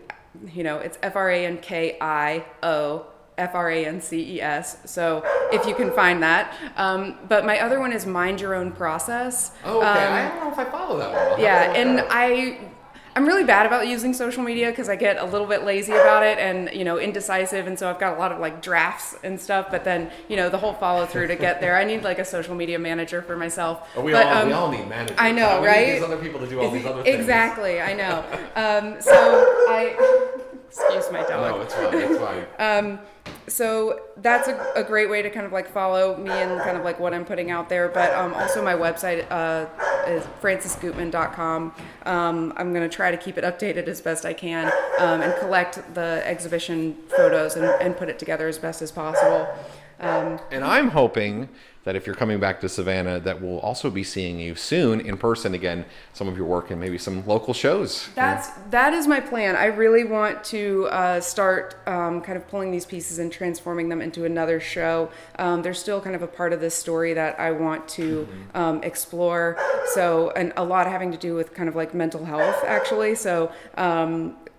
you know, it's F R A N K I O. F R A N C E S. So if you can find that. Um, but my other one is Mind Your Own Process. Oh, okay. Um, I don't know if I follow that one. I'll yeah, and. I I'm really bad about using social media because I get a little bit lazy about it and you know indecisive, and so I've got a lot of like drafts and stuff. But then you know the whole follow through to get there. I need like a social media manager for myself. Oh, we But, all we um, all need managers. I know, We right? Need these other people to do all these other things. Exactly, I know. Um, so I excuse my dog. No, it's fine. It's fine. Um, so that's a, a great way to kind of like follow me and kind of like what I'm putting out there. But um, also my website uh, is francesgutman.com. Um, I'm going to try to keep it updated as best I can um, and collect the exhibition photos and, and put it together as best as possible. Um, And I'm hoping that if you're coming back to Savannah, that we'll also be seeing you soon in person again, some of your work and maybe some local shows. That's that is my plan. I really want to uh, start um, kind of pulling these pieces and transforming them into another show. Um, they're still kind of a part of this story that I want to um, explore. So, and a lot having to do with kind of like mental health, actually. So.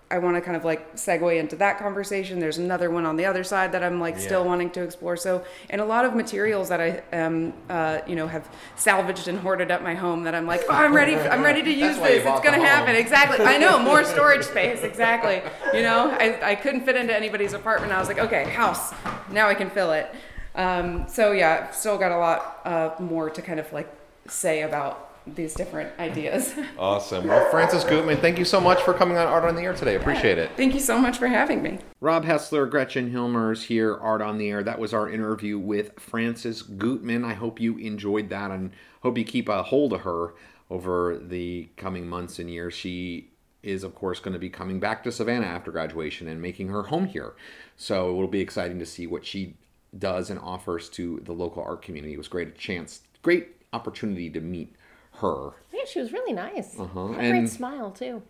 I want to kind of like segue into that conversation. There's another one on the other side that I'm like still wanting to explore. So, and a lot of materials that I um, uh, you know, have salvaged and hoarded at my home that I'm like, oh, I'm ready. I'm ready to (laughs) use this. It's gonna happen. Exactly. I know more (laughs) storage space. Exactly. You know, I, I couldn't fit into anybody's apartment. I was like, okay, house. Now I can fill it. Um, so yeah, I've still got a lot uh, more to kind of like say about these different ideas. (laughs) Awesome. Well, Frances Gutman, thank you so much for coming on Art on the Air today. Appreciate it. Thank you so much for having me. Rob Hessler, Gretchen Hilmers here, Art on the Air. That was our interview with Frances Gutman. I hope you enjoyed that and hope you keep a hold of her over the coming months and years. She is, of course, going to be coming back to Savannah after graduation and making her home here. So it will be exciting to see what she does and offers to the local art community. It was great chance, great opportunity to meet her Yeah, she was really nice. Uh-huh, Had a and- great smile too.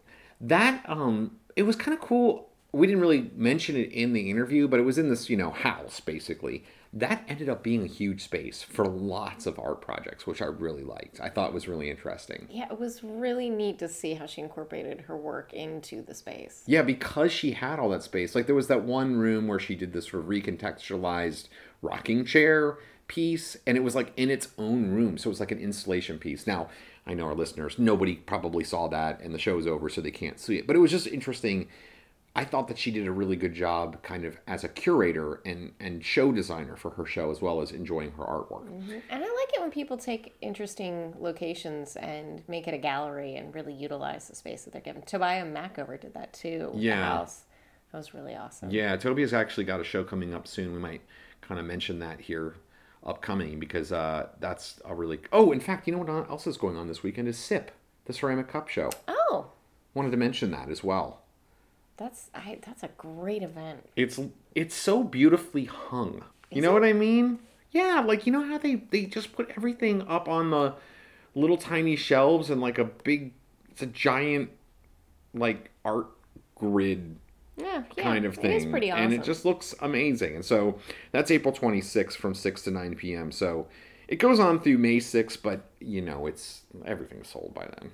that um it was kind of cool we didn't really mention it in the interview but it was in this you know house basically that ended up being a huge space for lots of art projects which i really liked i thought was really interesting Yeah, it was really neat to see how she incorporated her work into the space. yeah because she had all that space like there was that one room where she did this sort of recontextualized rocking chair piece and it was like in its own room so it was like an installation piece now i know our listeners nobody probably saw that and the show's over so they can't see it but it was just interesting i thought that she did a really good job kind of as a curator and and show designer for her show as well as enjoying her artwork mm-hmm. And I like it when people take interesting locations and make it a gallery and really utilize the space that they're given. Tobiah Mackover did that too. Yeah. The house. That was really awesome. Yeah, Toby's actually got a show coming up soon. We might kind of mention that here upcoming because uh, that's a really. Oh, in fact, you know what else is going on this weekend is SIP, the Ceramic Cup Show. Oh, Wanted to mention that as well. that's I, that's a great event. It's it's so beautifully hung. You know what I mean? Yeah, like you know how they they just put everything up on the little tiny shelves and like a big, it's a giant, like art grid Yeah, yeah kind of thing. It is pretty awesome. And it just looks amazing. And so that's April 26th from 6 to 9 p.m. So it goes on through May 6th, but you know, it's everything's sold by then.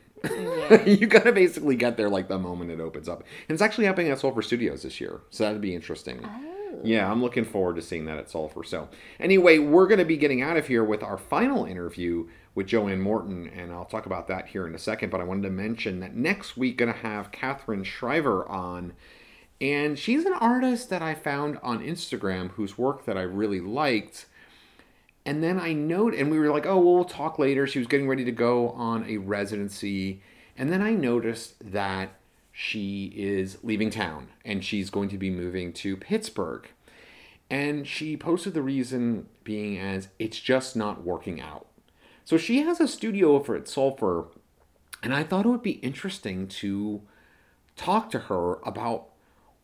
(laughs) you gotta basically get there like the moment it opens up. And it's actually happening at Sulphur Studios this year. So that'd be interesting. Oh. Yeah, I'm looking forward to seeing that at Sulphur. So, anyway, we're going to be getting out of here with our final interview with Joanne Morton, and I'll talk about that here in a second. But I wanted to mention that next week, going to have Catherine Shriver on, and she's an artist that I found on Instagram whose work that I really liked. And then I noted, and we were like, oh, well, we'll talk later. She was getting ready to go on a residency. And then I noticed that she is leaving town and she's going to be moving to Pittsburgh. And she posted the reason being as it's just not working out. So she has a studio over at Sulphur, and I thought it would be interesting to talk to her about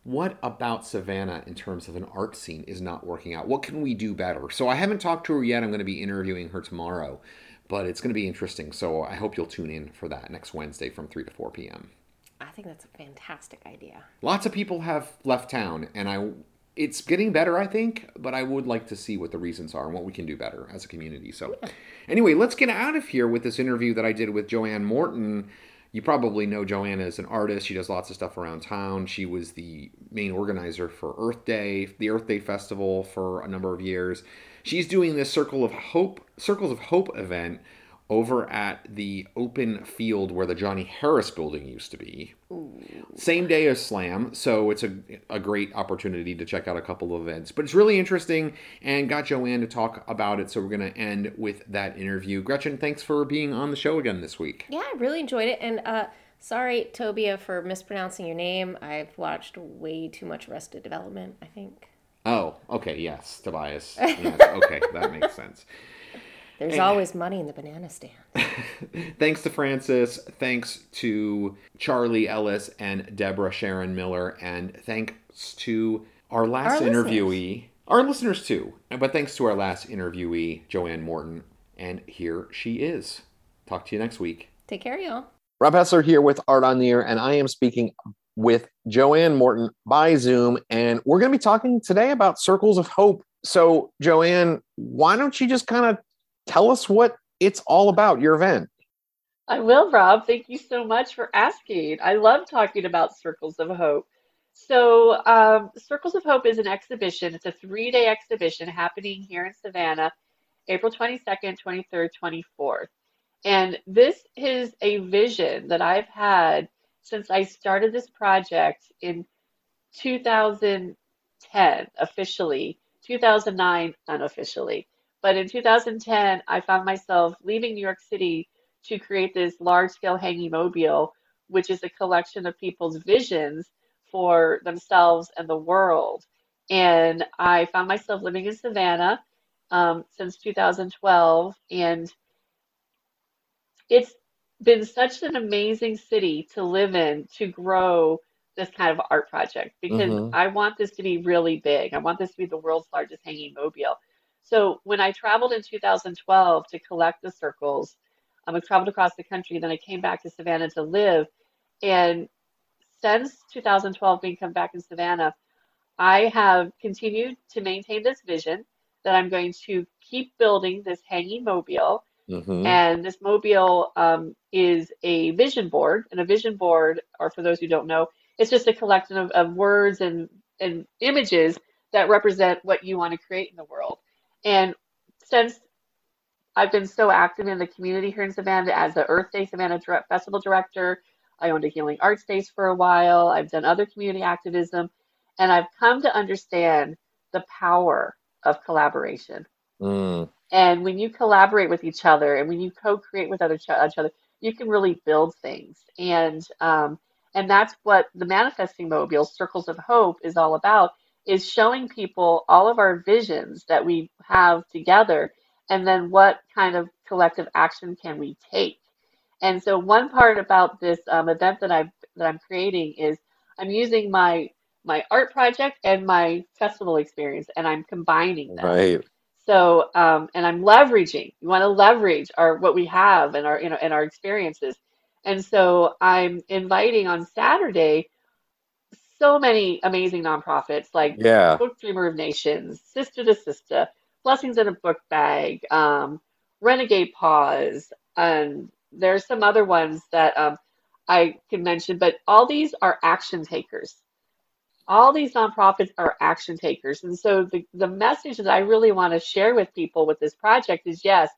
what about Savannah in terms of an art scene is not working out? What can we do better? So I haven't talked to her yet. I'm going to be interviewing her tomorrow, but it's going to be interesting. So I hope you'll tune in for that next Wednesday from 3 to 4 p.m. I think that's a fantastic idea. Lots of people have left town, and I it's getting better, I think, but I would like to see what the reasons are and what we can do better as a community. So, anyway, let's get out of here with this interview that I did with Joanne Morton. You probably know Joanna as an artist. She does lots of stuff around town. She was the main organizer for Earth Day, the Earth Day Festival for a number of years. She's doing this Circle of Hope, Circles of Hope event over at the open field where the Johnny Harris building used to be. Same day as Slam, so it's a, a great opportunity to check out a couple of events. But it's really interesting and got Joanne to talk about it, so we're going to end with that interview. Gretchen, thanks for being on the show again this week. Yeah, I really enjoyed it. And uh, sorry, Tobia, for mispronouncing your name. I've watched way too much Arrested Development, I think. Oh, okay, yes, Tobias. (laughs) Yes, okay, that makes sense. There's And- always money in the banana stand. (laughs) Thanks to Frances, thanks to Charlie Ellis and Deborah Sharon Miller, and thanks to our last Our interviewee, our listeners too. But thanks to our last interviewee, Joanne Morton. And here she is. Talk to you next week. Take care, y'all. Rob Hessler here with Art on the Air, and I am speaking with Joanne Morton by Zoom, and we're going to be talking today about Circles of Hope. So, Joanne, why don't you just kind of tell us what it's all about, your event? I will, Rob. Thank you so much for asking. I love talking about Circles of Hope. So, um, Circles of Hope is an exhibition. It's a three day exhibition happening here in Savannah, April 22nd, 23rd, 24th. And this is a vision that I've had since I started this project in 2010 officially, 2009 unofficially. But in 2010, I found myself leaving New York City to create this large scale hanging mobile, which is a collection of people's visions for themselves and the world. And I found myself living in Savannah um, since 2012. And it's been such an amazing city to live in to grow this kind of art project because Mhm. I want this to be really big. I want this to be the world's largest hanging mobile. So when I traveled in 2012 to collect the circles, um, I traveled across the country. Then I came back to Savannah to live. And since 2012 being come back in Savannah, I have continued to maintain this vision that I'm going to keep building this hanging mobile. Mm-hmm. And this mobile um, is a vision board. And a vision board, or for those who don't know, it's just a collection of, of words and, and images that represent what you want to create in the world. And since I've been so active in the community here in Savannah as the Earth Day Savannah Festival Director, I owned a healing art space for a while. I've done other community activism, and I've come to understand the power of collaboration. Mm. And when you collaborate with each other and when you co-create with other ch- each other, you can really build things. And um, and that's what the manifesting mobile Circles of Hope is all about is showing people all of our visions that we have together and then what kind of collective action can we take. And so one part about this um, event that I that I'm creating is I'm using my my art project and my festival experience and I'm combining them. Right. So, um, and I'm leveraging. We want to leverage our what we have and our you know and our experiences. And so I'm inviting on Saturday so many amazing nonprofits like Yeah. Book Dreamer of Nations, Sister to Sister, Blessings in a Book Bag, um, Renegade Paws, and there's some other ones that um, I can mention, but all these are action takers all these nonprofits are action takers. And so the, the message that I really want to share with people with this project is yes,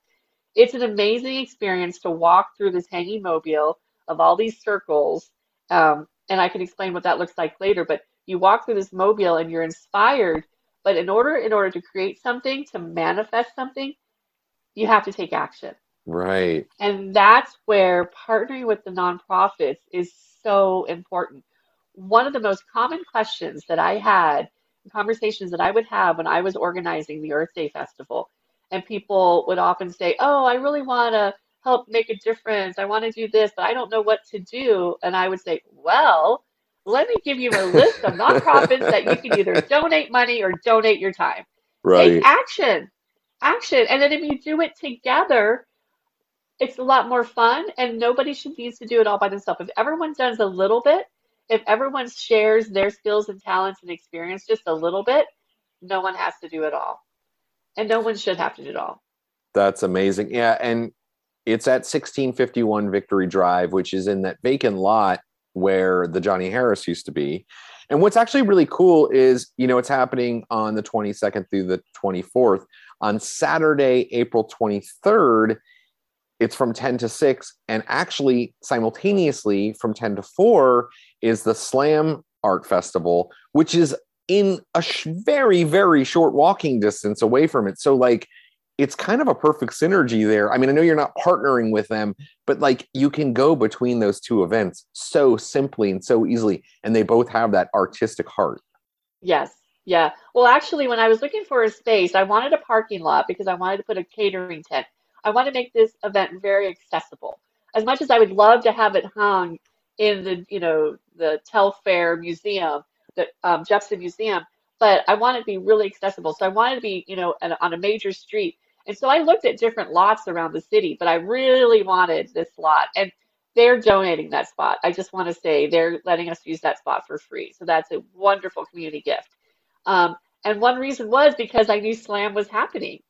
it's an amazing experience to walk through this hanging mobile of all these circles. Um, and I can explain what that looks like later, but you walk through this mobile and you're inspired. But in order in order to create something, to manifest something, you have to take action. Right. And that's where partnering with the nonprofits is so important. One of the most common questions that I had, conversations that I would have when I was organizing the Earth Day Festival, and people would often say, Oh, I really want to help make a difference. I want to do this, but I don't know what to do. And I would say, Well, let me give you a list of nonprofits that you can either donate money or donate your time. Right. Take action. Action. And then if you do it together, it's a lot more fun and nobody should needs to do it all by themselves. If everyone does a little bit, if everyone shares their skills and talents and experience just a little bit, no one has to do it all. And no one should have to do it all. That's amazing. Yeah, and it's at 1651 Victory Drive, which is in that vacant lot where the Johnny Harris used to be. And what's actually really cool is, you know, it's happening on the 22nd through the 24th. On Saturday, April 23rd, it's from 10 to 6. And actually, simultaneously from 10 to 4 is the Slam Art Festival, which is in a sh- very, very short walking distance away from it. So, like, it's kind of a perfect synergy there. I mean, I know you're not partnering with them, but like you can go between those two events so simply and so easily. And they both have that artistic heart. Yes, Yeah. Well, actually, when I was looking for a space, I wanted a parking lot because I wanted to put a catering tent. I want to make this event very accessible. As much as I would love to have it hung in the, you know, the Telfair Museum, the um, Museum, but I want it to be really accessible. So I wanted to be, you know, on on a major street. And so I looked at different lots around the city, but I really wanted this lot. And they're donating that spot. I just want to say they're letting us use that spot for free. So that's a wonderful community gift. Um, and one reason was because I knew Slam was happening.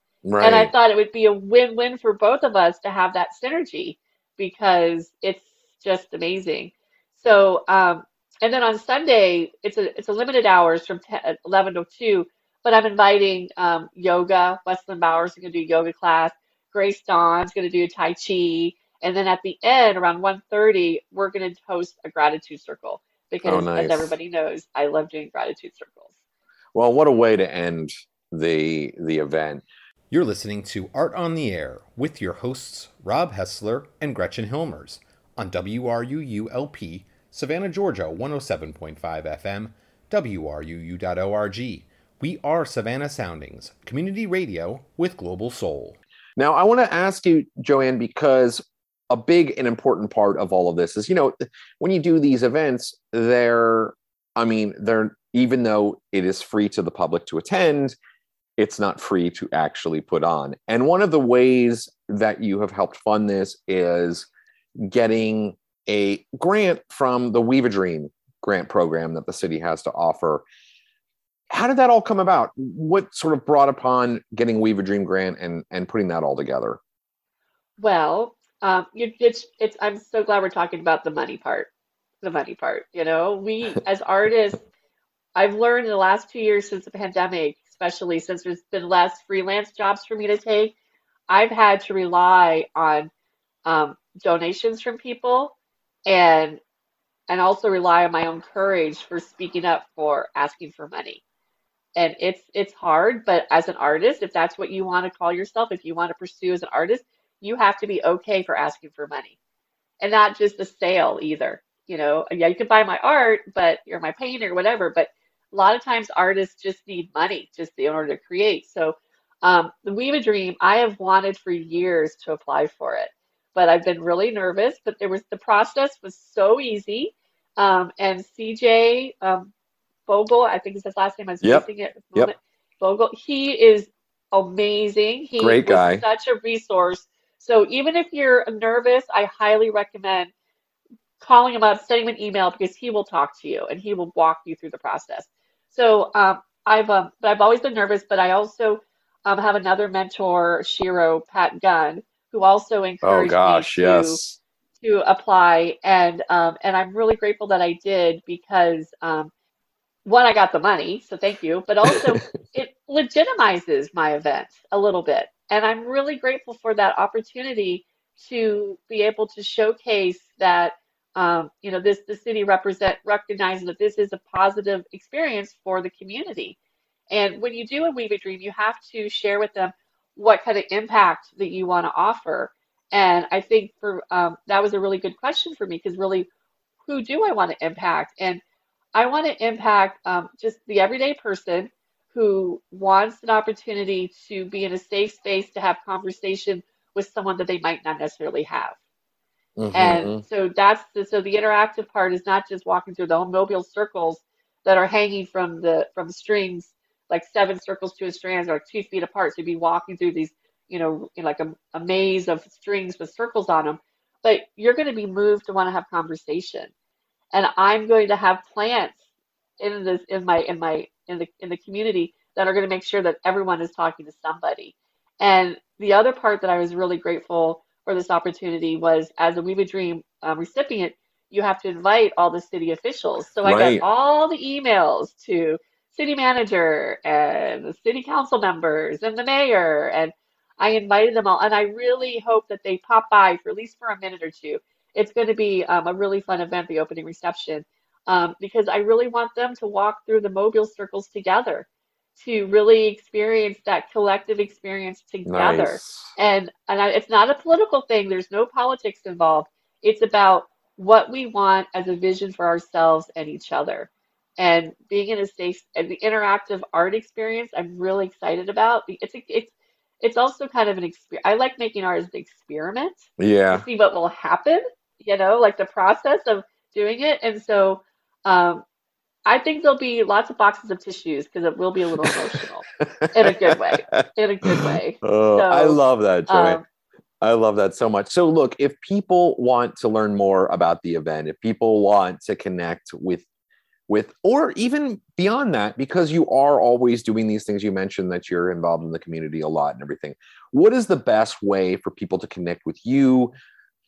And I thought it would be a win-win for both of us to have that synergy because it's just amazing. So, um, and then on Sunday, it's a it's a limited hours from 10, 11 to 2, but I'm inviting um, yoga. Wesleyan Bowers is going to do yoga class. Grace Dawn's going to do a Tai Chi. And then at the end, around 1:30, we're going to host a gratitude circle Oh, because, as everybody knows, I love doing gratitude circles. Well, what a way to end the the event. You're listening to Art on the Air with your hosts Rob Hessler and Gretchen Hilmers on WRUULP, Savannah, Georgia 107.5 FM, WRUU.org. We are Savannah Soundings, community radio with global soul. Now, I want to ask you, Joanne, because a big and important part of all of this is, you know, when you do these events, they're, I mean, they're, even though it is free to the public to attend, it's not free to actually put on. And one of the ways that you have helped fund this is getting a grant from the Weave a Dream grant program that the city has to offer. How did that all come about? What sort of brought upon getting Weave a Dream grant and and putting that all together? Well, um, it's, it's, I'm so glad we're talking about the money part. The money part, you know, we (laughs) as artists, I've learned in the last two years since the pandemic, especially since there's been less freelance jobs for me to take, I've had to rely on um, donations from people and and also rely on my own courage for speaking up for asking for money. And it's it's hard, but as an artist, if that's what you want to call yourself, if you want to pursue as an artist, you have to be okay for asking for money. And not just a sale either. You know, yeah, you can buy my art, but you're my painter, whatever. But a lot of times artists just need money just in order to create. So um, the Weave a Dream, I have wanted for years to apply for it, but I've been really nervous. But there was the process was so easy. Um, and CJ um, Bogle, I think is his last name. I'm Yep. spacing it Yep. moment. He is amazing. He Great guy. such a resource. So even if you're nervous, I highly recommend calling him up, sending him an email because he will talk to you and he will walk you through the process. So um, I've um, but I've always been nervous, but I also um, have another mentor, Shiro Pat Gunn, who also Oh gosh, me to yes. to apply, and um, and I'm really grateful that I did because um, one, I got the money, so thank you, but also (laughs) it legitimizes my event a little bit, and I'm really grateful for that opportunity to be able to showcase that um, you know this the city represent recognizing that this is a positive experience for the community. And when you do a Weave a Dream, you have to share with them what kind of impact that you want to offer. And I think for um, that was a really good question for me because really, who do I want to impact? And I want to impact um, just the everyday person who wants an opportunity to be in a safe space to have conversation with someone that they might not necessarily have. Mhm. And so that's the, so the interactive part is not just walking through the mobile circles that are hanging from the from strings, like seven circles to a strand or two feet apart. So you'd be walking through these, you know, in like a, a maze of strings with circles on them. But you're going to be moved to want to have conversation. And I'm going to have plants in this in my in my in the in the community that are going to make sure that everyone is talking to somebody. And the other part that I was really grateful for this opportunity was as a Weave a Dream um, recipient, you have to invite all the city officials. So I got all the emails to city manager and the city council members and the mayor and I invited them all and I really hope that they pop by for at least for a minute or two. It's going to be um, a really fun event, the opening reception, um, because I really want them to walk through the mobile circles together to really experience that collective experience together. Nice. And and I, it's not a political thing. There's no politics involved. It's about what we want as a vision for ourselves and each other. and being in a safe and the interactive art experience I'm really excited about. It's a, it's it's also kind of an experience. I like making art as an experiment Yeah. to see what will happen, you know, like the process of doing it. And so um, I think there'll be lots of boxes of tissues because it will be a little emotional (laughs) in a good way. In a good way. (laughs) Oh, I love that, Joanne. um, I love that so much. So, look, if people want to learn more about the event, if people want to connect with, with, or even beyond that, because you are always doing these things, you mentioned that you're involved in the community a lot and everything. What is the best way for people to connect with you,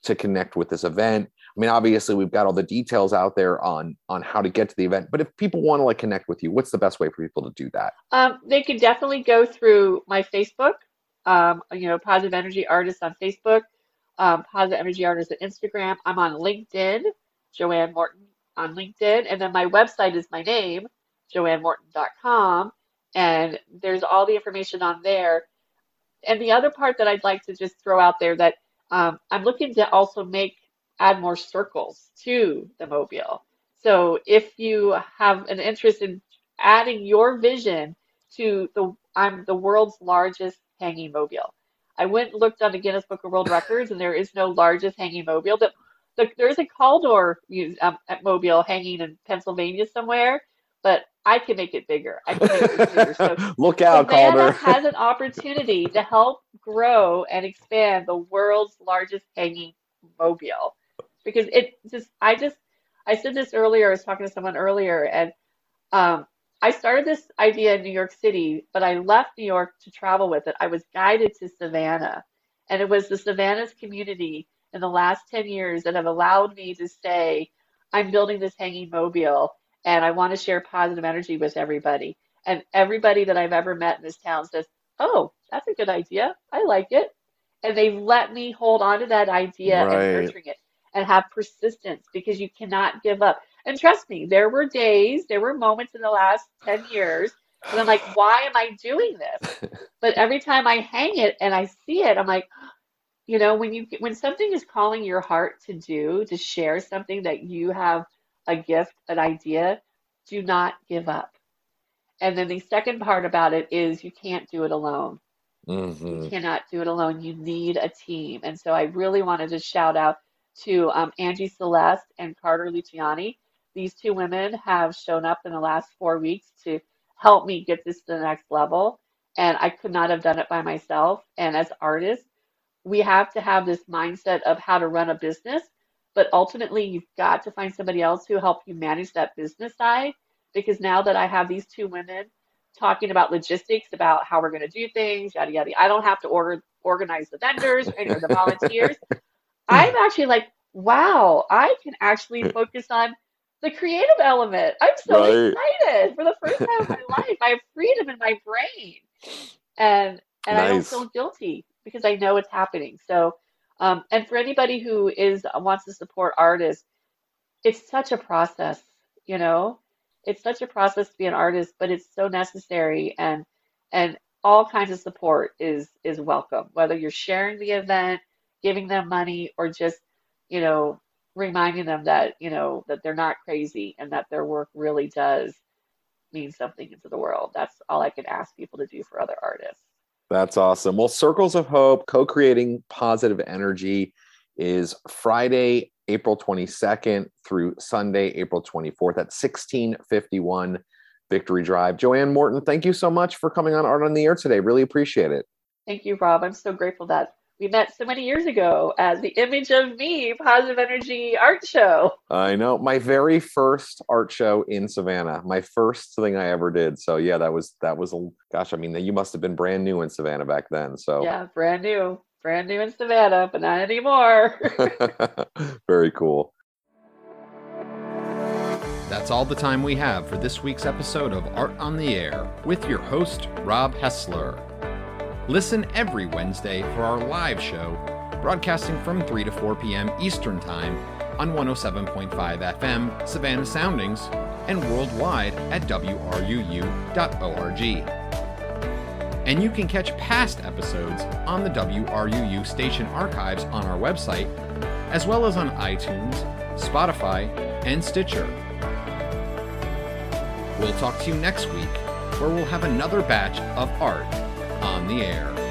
to connect with this event? I mean, obviously, we've got all the details out there on on how to get to the event, but if people want to like connect with you, what's the best way for people to do that? Um, they could definitely go through my Facebook, um, you know, Positive Energy artists on Facebook, um, Positive Energy artists on Instagram. I'm on LinkedIn, Joanne Morton on LinkedIn. And then my website is my name, joannemorton.com. And there's all the information on there. And the other part that I'd like to just throw out there that um, I'm looking to also make add more circles to the mobile. So if you have an interest in adding your vision to the I'm the world's largest hanging mobile. I went and looked on the Guinness Book of World Records, and there is no largest hanging mobile. The, there's a Calder um, at mobile hanging in Pennsylvania somewhere, but I can make it bigger. I can make it bigger. So (laughs) Look out, Calder. (laughs) has an opportunity to help grow and expand the world's largest hanging mobile because it just I just I said this earlier. I was talking to someone earlier, and um, I started this idea in New York City, but I left New York to travel with it. I was guided to Savannah, and it was the Savannah's community in the last 10 years that have allowed me to say, I'm building this hanging mobile and I want to share positive energy with everybody. And everybody that I've ever met in this town says, Oh, that's a good idea. I like it. And they let me hold on to that idea Right. and nurturing it and have persistence because you cannot give up. And trust me, there were days, there were moments in the last 10 years and I'm like, why am I doing this? (laughs) But every time I hang it and I see it, I'm like, (gasps) you know, when you when something is calling your heart to do, to share something that you have a gift, an idea, do not give up. And then the second part about it is you can't do it alone. Mhm. You cannot do it alone. You need a team. And so I really wanted to shout out to um, Angie Celeste and Carter Luciani. These two women have shown up in the last four weeks to help me get this to the next level. And I could not have done it by myself. And as artists, we have to have this mindset of how to run a business. But ultimately, you've got to find somebody else who help you manage that business side. Because now that I have these two women talking about logistics, about how we're going to do things, yada yada. I don't have to order organize the vendors or any of the volunteers. (laughs) I'm actually like, wow, I can actually focus on the creative element. I'm so Right. excited for the first time in my (laughs) life. I have freedom in my brain, and and I don't feel guilty because I know it's happening. So, um, and for anybody who is wants to support artists, it's such a process, you know. It's such a process to be an artist, but it's so necessary, and and all kinds of support is is welcome. Whether you're sharing the event, giving them money, or just you know reminding them that you know that they're not crazy and that their work really does mean something into the world. That's all I can ask people to do for other artists. That's awesome. Well, Circles of Hope, co creating positive energy, is Friday, April 22nd through Sunday, April 24th at 1651 Victory Drive. Joanne Morton, thank you so much for coming on Art on the Air today. Really appreciate it. Thank you, Rob. I'm so grateful that we met so many years ago at the Image of Me Positive Energy Art Show. I know my very first art show in Savannah, my first thing I ever did. So yeah, that was that was a gosh. I mean, you must have been brand new in Savannah back then. So Yeah, brand new, brand new in Savannah, but not anymore. (laughs) very cool. That's all the time we have for this week's episode of Art on the Air with your host, Rob Hessler. Listen every Wednesday for our live show, broadcasting from 3 to 4 p.m. Eastern Time on 107.5 FM Savannah Soundings and worldwide at WRUU.org. And you can catch past episodes on the WRUU station archives on our website, as well as on iTunes, Spotify, and Stitcher. We'll talk to you next week where we'll have another batch of art on the air.